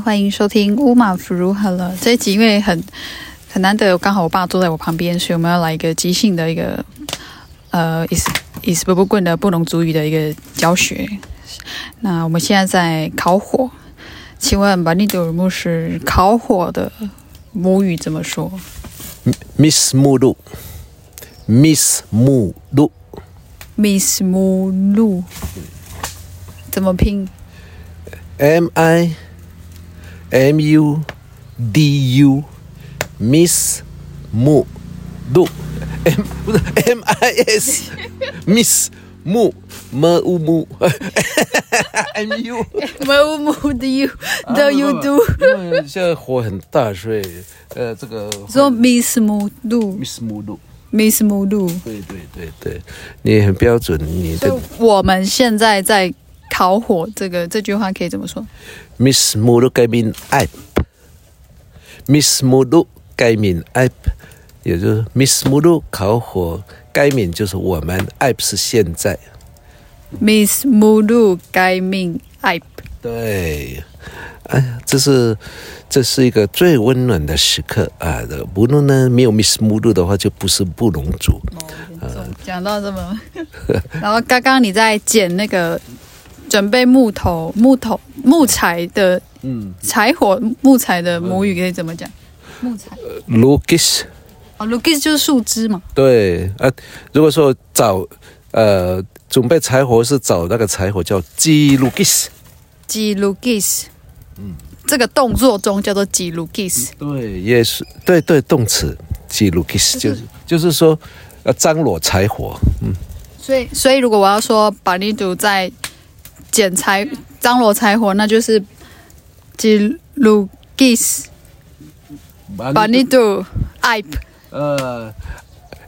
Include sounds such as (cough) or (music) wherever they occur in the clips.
欢迎收听乌马夫如何了这一集，因为很很难得，刚好我爸坐在我旁边，所以我们要来一个即兴的一个呃，is is 不不棍的布农族语的一个教学。那我们现在在烤火，请问巴尼多牧师烤火的母语怎么说？Miss Mulu，Miss 母路怎么拼？M I M U D U Miss Mu Du M 不是 M I S Miss Mu M U Mu M U 母母的 you 的 you do 因为现在火很大，所以呃这个说 Miss 母路 Miss Mu Du，Miss 母路。对对对对，你很标准，你的我们现在在烤火，这个这句话可以怎么说？Miss Mulu 改名 App，Miss Mulu 改名 App，也就是 Miss Mulu 烤火改名就是我们。App 是现在，Miss Mulu 改名 I 对，哎呀，这是这是一个最温暖的时刻啊！的。布农呢，没有 Miss Mulu 的话，就不是布隆族。讲到这么，(laughs) 然后刚刚你在剪那个准备木头、木头、木材的嗯。柴火、木材的母语可以怎么讲？木材，Lucas，哦 l u c a s 就是树枝嘛。对呃，如果说找呃准备柴火是找那个柴火叫基 Lucas。挤 l u c a s 嗯，这个动作中叫做挤 l u c a s 对，也是对对，动词记录 kiss 就是就是说，呃，张罗柴火，嗯，所以，所以如果我要说把你堵在捡柴张罗柴火，那就是挤 l u c a s 把尼杜 I，呃，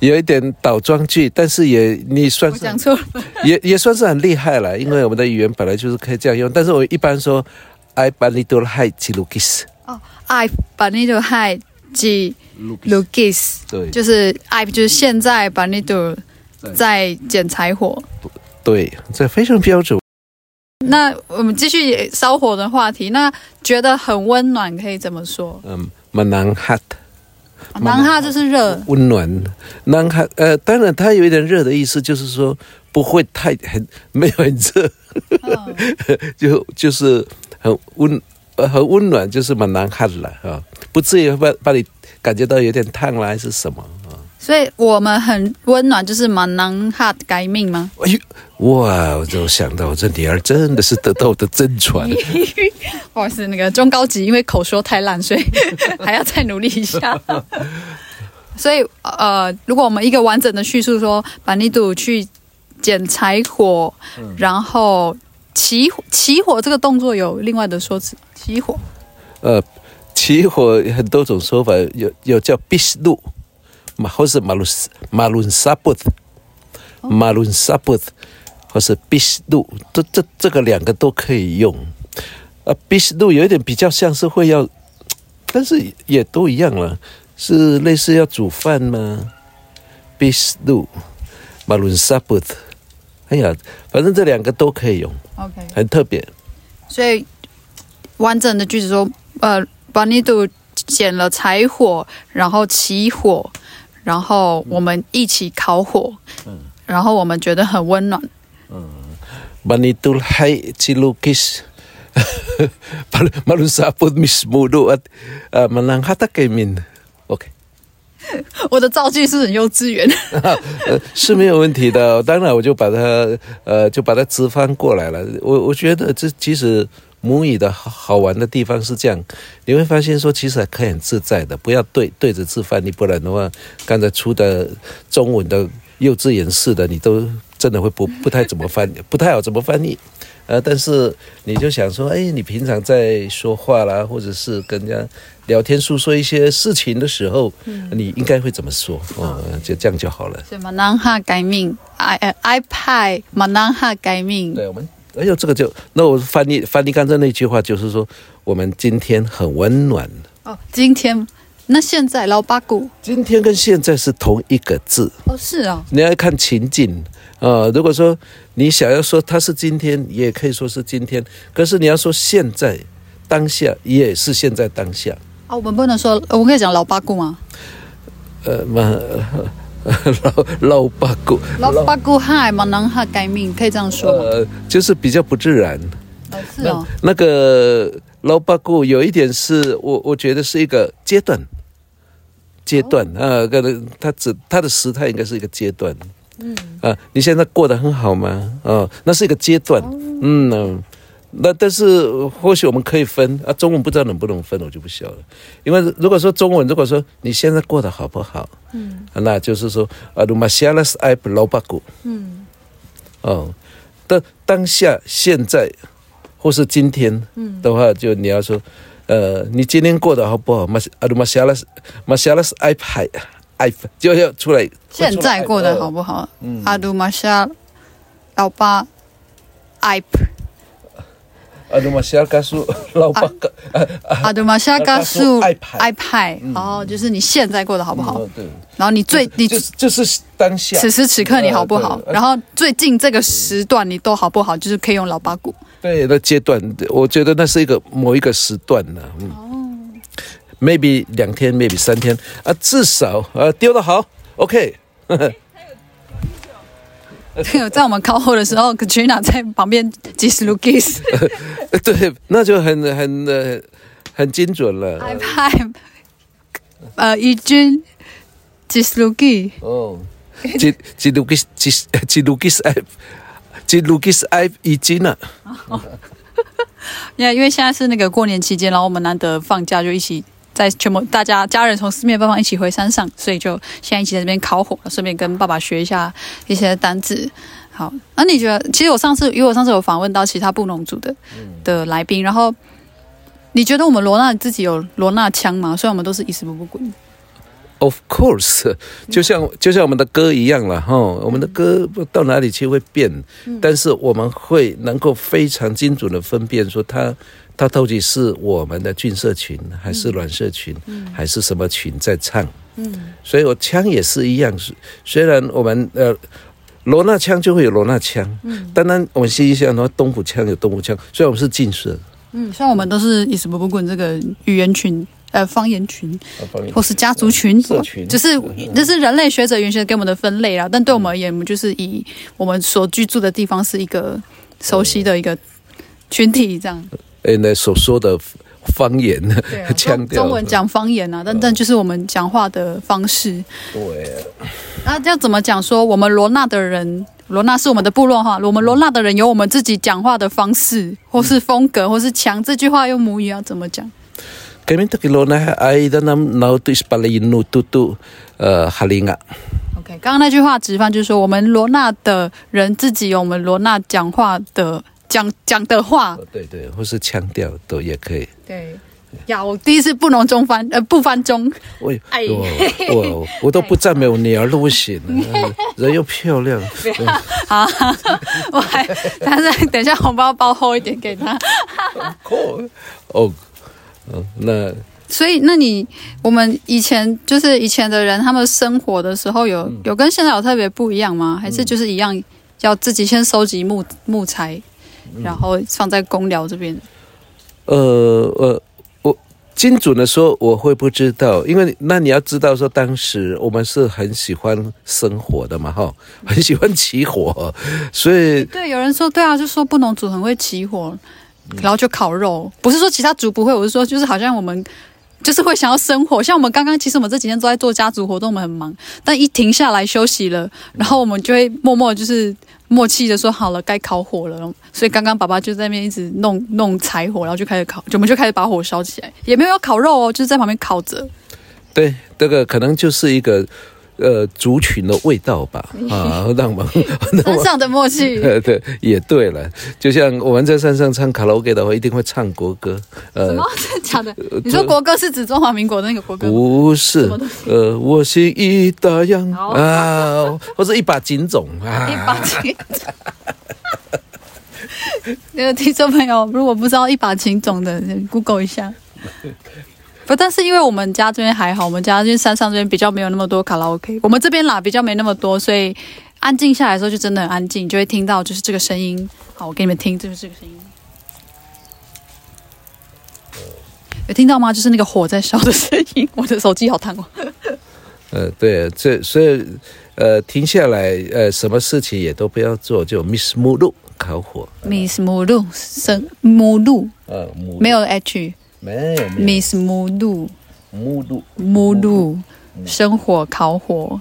有一点倒装句，但是也你算是我讲错了。也也算是很厉害了，因为我们的语言本来就是可以这样用，但是我一般说，I 把你都害记录 kiss，哦，I 把尼杜害挤 l u c a s 对就是 I 就是现在巴尼杜对在捡柴火。对，这非常标准。那我们继续烧火的话题，那觉得很温暖，可以怎么说？嗯，蛮难 hot，南哈就是热，温暖，难 hot，呃，当然它有一点热的意思，就是说不会太很没有很热。嗯 (laughs) 就就是很温呃很温暖，就是蛮难看了啊，不至于把把你感觉到有点烫了还是什么啊？所以我们很温暖，就是蛮南哈改命吗？哎呦哇！我就想到我这女儿真的是得到我的真传，(laughs) 不好意思，那个中高级因为口说太烂，所以 (laughs) 还要再努力一下。所以呃，如果我们一个完整的叙述说，把尼杜去捡柴火，然后起火起火这个动作有另外的说辞，起火呃，起火很多种说法，有有叫必死路，马或是马鲁斯马伦萨布特，马伦萨布特，或是必死路，这这这个两个都可以用。啊，必死路有一点比较像是会要，但是也都一样了，是类似要煮饭吗？必死路，马伦萨布特，哎呀，反正这两个都可以用，，OK。很特别。所以完整的句子说，呃，把尼杜捡了柴火，然后起火，然后我们一起烤火，嗯然后我们觉得很温暖。Manitul hai cilukis (laughs) Malu saput mismo do at uh, manang hata kay min. OK，(laughs) 我的造句是很幼稚园，呃，(laughs) 是没有问题的。当然，我就把它呃，就把它直翻过来了。我我觉得这其实母语的好好玩的地方是这样，你会发现说，其实还可以很自在的，不要对对着字翻译，不然的话，刚才出的中文的幼稚园式的，你都真的会不不太怎么翻，(laughs) 不太好怎么翻译。呃，但是你就想说，哎，你平常在说话啦，或者是跟人家聊天诉说一些事情的时候，你应该会怎么说？哦，就这样就好了。所以马南哈改命，i 呃 i 派马南哈改命，对，我们哎呦，这个就那我翻译翻译刚才那句话，就是说我们今天很温暖。哦，今天那现在老八股今天跟现在是同一个字，哦是哦，你要看情景啊、如果说你想要说它是今天，也可以说是今天，可是你要说现在，当下也是现在当下。啊，我们不能说，我们可以讲老八股吗？呃，嘛，(laughs) 老老八股，老八姑嗨，嘛能哈改命，可以这样说吗？呃，就是比较不自然。哦是哦，那个老八股有一点是我我觉得是一个阶段，阶段啊，可能他只他的时态应该是一个阶段。嗯啊，你现在过得很好吗？啊，那是一个阶段。嗯嗯那但是或许我们可以分啊，中文不知道能不能分，我就不晓了。因为如果说中文，如果说你现在过得好不好，嗯，那就是说啊，鲁马夏拉斯埃布罗巴古，嗯，哦，但当下现在或是今天，嗯的话，就你要说，呃，你今天过得好不好？马啊，鲁马夏拉斯马夏拉斯埃海埃就要出来。现在过得好不好？嗯，阿鲁马夏老八埃普。阿杜马夏加苏老八个，阿杜马夏加苏爱派，哦，就是你现在过得好不好？对。然后你最你就是就是当下，此时此刻你好不好？然后最近这个时段你都好不好？就是可以用老八股。对，那阶段我觉得那是一个某一个时段呢。哦。Maybe 两天，Maybe 三天啊，至少啊丢的好，OK。(laughs) 在我们靠后的时候，Katrina 在旁边及时录 (laughs) kiss，对，那就很很呃很精准了。I 拍，呃，一军及时录 kiss，哦，及及录 kiss，及及录 kiss app，及录 kiss app 已经了。(laughs) 因为因为现在是那个过年期间，然后我们难得放假，就一起。在全部大家家人从四面八方一起回山上，所以就现在一起在这边烤火，顺便跟爸爸学一下一些单字。好，那你觉得？其实我上次，因为我上次有访问到其他布农族的的来宾，然后你觉得我们罗纳自己有罗纳腔吗？虽然我们都是伊斯布布滚。Of course，就像就像我们的歌一样了哈，我们的歌到哪里去会变，但是我们会能够非常精准的分辨说它。它到底是我们的菌社群，还是卵社群，还是什么群在唱？嗯，所以我腔也是一样，是虽然我们呃罗纳腔就会有罗纳腔，嗯，当然我们西西的话东部腔有东部腔，虽然我们是近社，嗯，像我们都是以什么不滚这个语言群，呃，方言群，或是家族群，社群，就是这是人类学者原先给我们的分类啦。但对我们而言，我们就是以我们所居住的地方是一个熟悉的一个群体这样。诶，那所说的方言 (laughs) 腔调，中文讲方言啊，但但就是我们讲话的方式。对。那要怎么讲？说我们罗纳的人，罗纳是我们的部落哈。我们罗纳的人有我们自己讲话的方式，或是风格，或是腔。这句话用母语要怎么讲？Kami tak lona ai dalam nautu ispalinu tutu halinga.。OK，刚刚那句话直翻就是说，我们罗纳的人自己有我们罗纳讲话的。讲讲的话，对对，或是腔调都也可以。对，呀，我第一次不能中翻，呃，不翻中。我我我我都不赞美我女儿都不行，(laughs) 人又漂亮。好，(laughs) 我还，但是等一下红包包厚一点给她。哦，嗯，那所以，那你我们以前就是以前的人，他们生活的时候有有跟现在有特别不一样吗？还是就是一样，要自己先收集木木材？然后放在公寮这边。呃呃，我精准的说，我会不知道，因为那你要知道说，当时我们是很喜欢生火的嘛，哈，很喜欢起火，所以对有人说，对啊，就说不能煮很会起火，然后就烤肉，不是说其他族不会，我是说，就是好像我们就是会想要生火，像我们刚刚，其实我们这几天都在做家族活动，我们很忙，但一停下来休息了，然后我们就会默默就是。默契的说好了，该烤火了，所以刚刚爸爸就在那边一直弄弄柴火，然后就开始烤，我们就开始把火烧起来，也没有要烤肉哦，就是在旁边烤着。对，这个可能就是一个呃族群的味道吧，啊，让我们 (laughs) 山上的默契。(laughs) 对，也对了，就像我们在山上唱卡拉 OK 的话，一定会唱国歌。呃，什么？(laughs) 真的？你说国歌是指中华民国的那个国歌？不是，呃，我是一大洋啊，或者一把警种啊，一把警。那个听众朋友，如果不知道一把琴种的，Google 一下。不，但是因为我们家这边还好，我们家这山上这边比较没有那么多卡拉 OK，我们这边啦比较没那么多，所以安静下来的时候就真的很安静，就会听到就是这个声音。好，我给你们听，就是这个声音。有听到吗？就是那个火在烧的声音。我的手机好烫哦。(laughs) 呃，对，这所以呃，停下来，呃，什么事情也都不要做，就 Miss 目录烤火。Miss 目录生目录呃，目没有 H。没有有。Miss 目录目录目录生火烤火，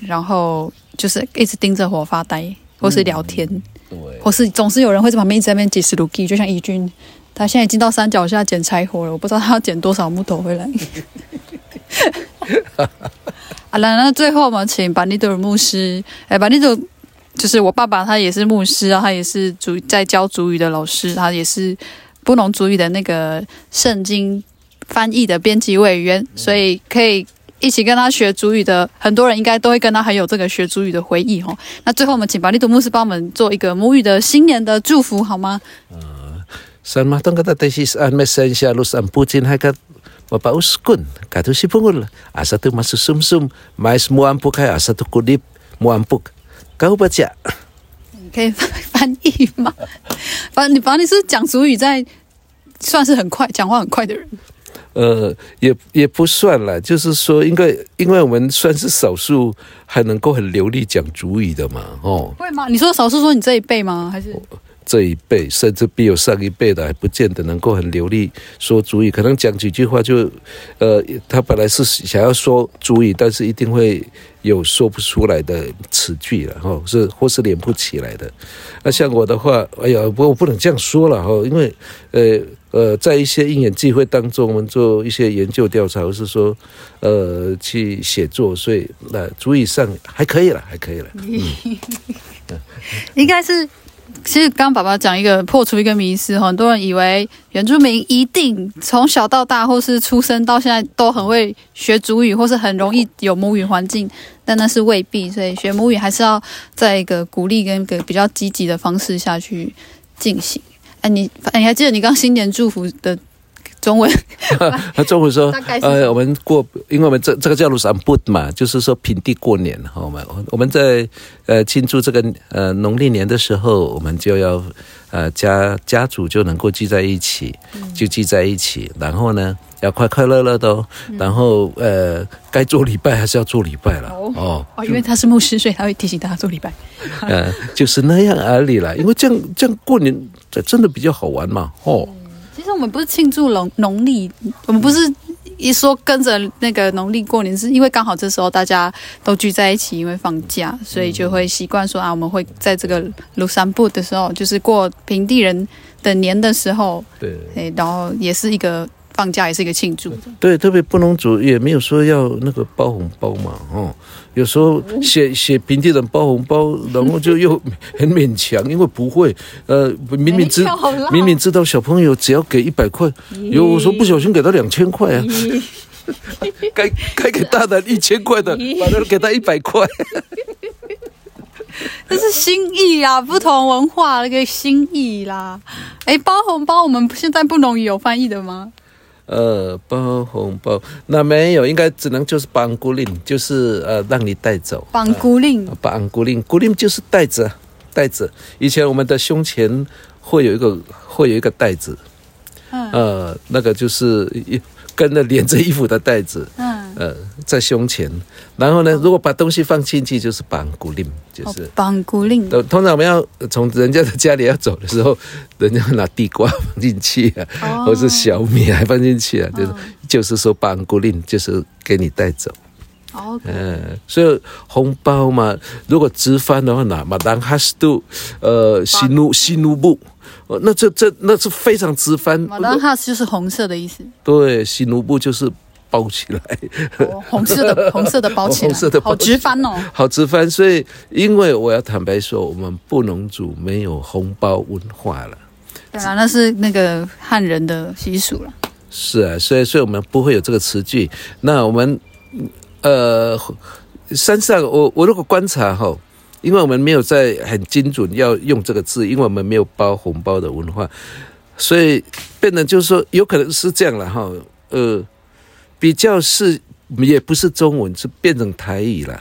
然后就是一直盯着火发呆，或是聊天，对，或是总是有人会在旁边一直在那边计时卢记，就像义军，他现在已经到山脚下捡柴火了，我不知道他要捡多少木头回来。(laughs) 好了，那最后我们请巴尼德尔牧师，哎，巴尼多就是我爸爸，他也是牧师啊，他也是主在教主语的老师，他也是布农主语的那个圣经翻译的编辑委员，所以可以一起跟他学主语的很多人应该都会跟他很有这个学主语的回忆哈。那最后我们请巴利多牧师帮我们做一个母语的新年的祝福好吗？San matang kata tesis an mesensya lus an putin hakat mapauskun katu si pungul asa tu masusum sum mais muampuk hai asa tu kudip muampuk kau baca 你可以翻译吗？(laughs) 反你反正你是讲主语在算是很快讲话很快的人，呃，也也不算了，就是说，因为因为我们算是少数还能够很流利讲主语的嘛，哦，会吗？你说少数说你这一辈吗？还是这一辈甚至比有上一辈的还不见得能够很流利说主语，可能讲几句话就，呃，他本来是想要说主语，但是一定会有说不出来的词句了，哈，是或是连不起来的。那像我的话，哎呀，不，我不能这样说了哈，因为，呃。呃，在一些因缘际会当中，我们做一些研究调查，或是说，呃，去写作，所以那、主语上还可以了，还可以了。(laughs) 应该是？其实刚刚爸爸讲一个破除一个迷思，很多人以为原住民一定从小到大，或是出生到现在都很会学主语，或是很容易有母语环境，但那是未必。所以学母语还是要在一个鼓励跟一个比较积极的方式下去进行。哎，你哎你还记得你刚新年祝福的中文？(laughs) 他中文说呃，我们过，因为我们这这个叫鲁山布嘛，就是说平地过年，好吗？我们在呃庆祝这个呃农历年的时候，我们就要呃家家族就能够聚在一起，就聚在一起，然后呢要快快乐乐的哦，然后呃该做礼拜还是要做礼拜了哦哦，哦，因为他是牧师，所以他会提醒大家做礼拜。(laughs) 呃就是那样而已啦，因为这样这样过年这真的比较好玩嘛，哦。其实我们不是庆祝农农历，我们不是一说跟着那个农历过年，是因为刚好这时候大家都聚在一起，因为放假，所以就会习惯说啊，我们会在这个庐山部的时候，就是过平地人的年的时候，对。诶，然后也是一个放假，也是一个庆祝。对，特别不农族也没有说要那个包红包嘛，哦，有时候写写平地人包红包，然后就又 (laughs) 很勉强，因为不会，呃，明明知没有啦明明知道小朋友只要给一百块，有时候不小心给他两千块啊，该该给大的一千块的，反而给他一百块，(laughs) 这是心意啊，不同文化那个心意啦。诶，包红包，我们现在不能语有翻译的吗？呃，包红包。那没有，应该只能就是绑孤令，就是呃让你带走。绑孤令，绑古令，古令就是袋子，袋子。以前我们的胸前会有一个会有一个袋子，嗯。呃，那个就是一跟那连着衣服的袋子，嗯，呃，在胸前。然后呢，如果把东西放进去，就是绑古令，就是。绑孤令。通通常我们要从人家的家里要走的时候，(laughs) 人家会拿地瓜放进去啊，哦或是小米还放进去啊，就是、就是说绑古令，就是给你带走。哦，嗯，所以红包嘛，如果直翻的话，那马当哈斯杜，呃，西努西努布，呃那这这那是非常直翻。马当哈斯就是红色的意思。对，西努布就是包起来，哦，红色的 (laughs) 红色的包起来，红色的包好直翻哦。好直翻。所以，因为我要坦白说，我们布农族没有红包文化了。对啊，那是那个汉人的习俗了。是啊，所以所以我们不会有这个词句。那我们呃山上，我我如果观察哈，因为我们没有在很精准要用这个字，因为我们没有包红包的文化，所以变得就是说有可能是这样了哈。呃，比较是也不是中文，是变成台语了。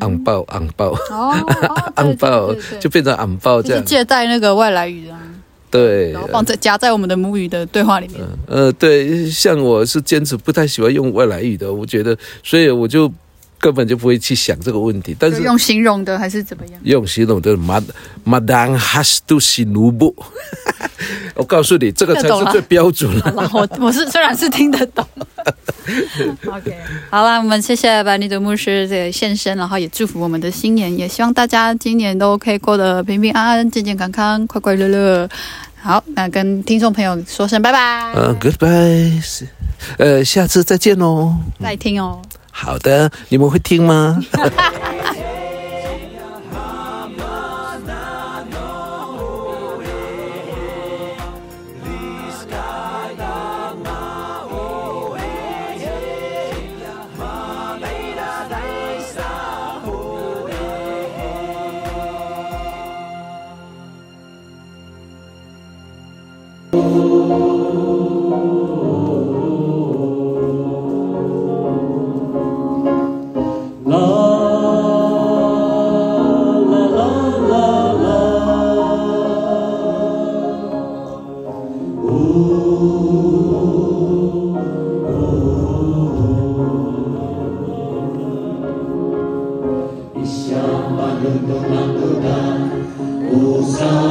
昂包昂包哦，(laughs) 昂包就变成昂包这样。是借贷那个外来语啊。对然后放在夹在我们的母语的对话里面。呃，对，像我是坚持不太喜欢用外来语的，我觉得，所以我就根本就不会去想这个问题。但是用形容的还是怎么样？用形容的 mad madam has to (laughs) 我告诉你，这个才是最标准的。(laughs) 好，我我是虽然是听得懂。(laughs) OK，好了，我们谢谢白尼德牧师这个现身，然后也祝福我们的新年，也希望大家今年都可以过得平平安安、健健康康、快快乐乐。好，那跟听众朋友说声拜拜，嗯、g o o d b y e 呃，下次再见哦。再听哦。好的，你们会听吗？(laughs)？Inna Isa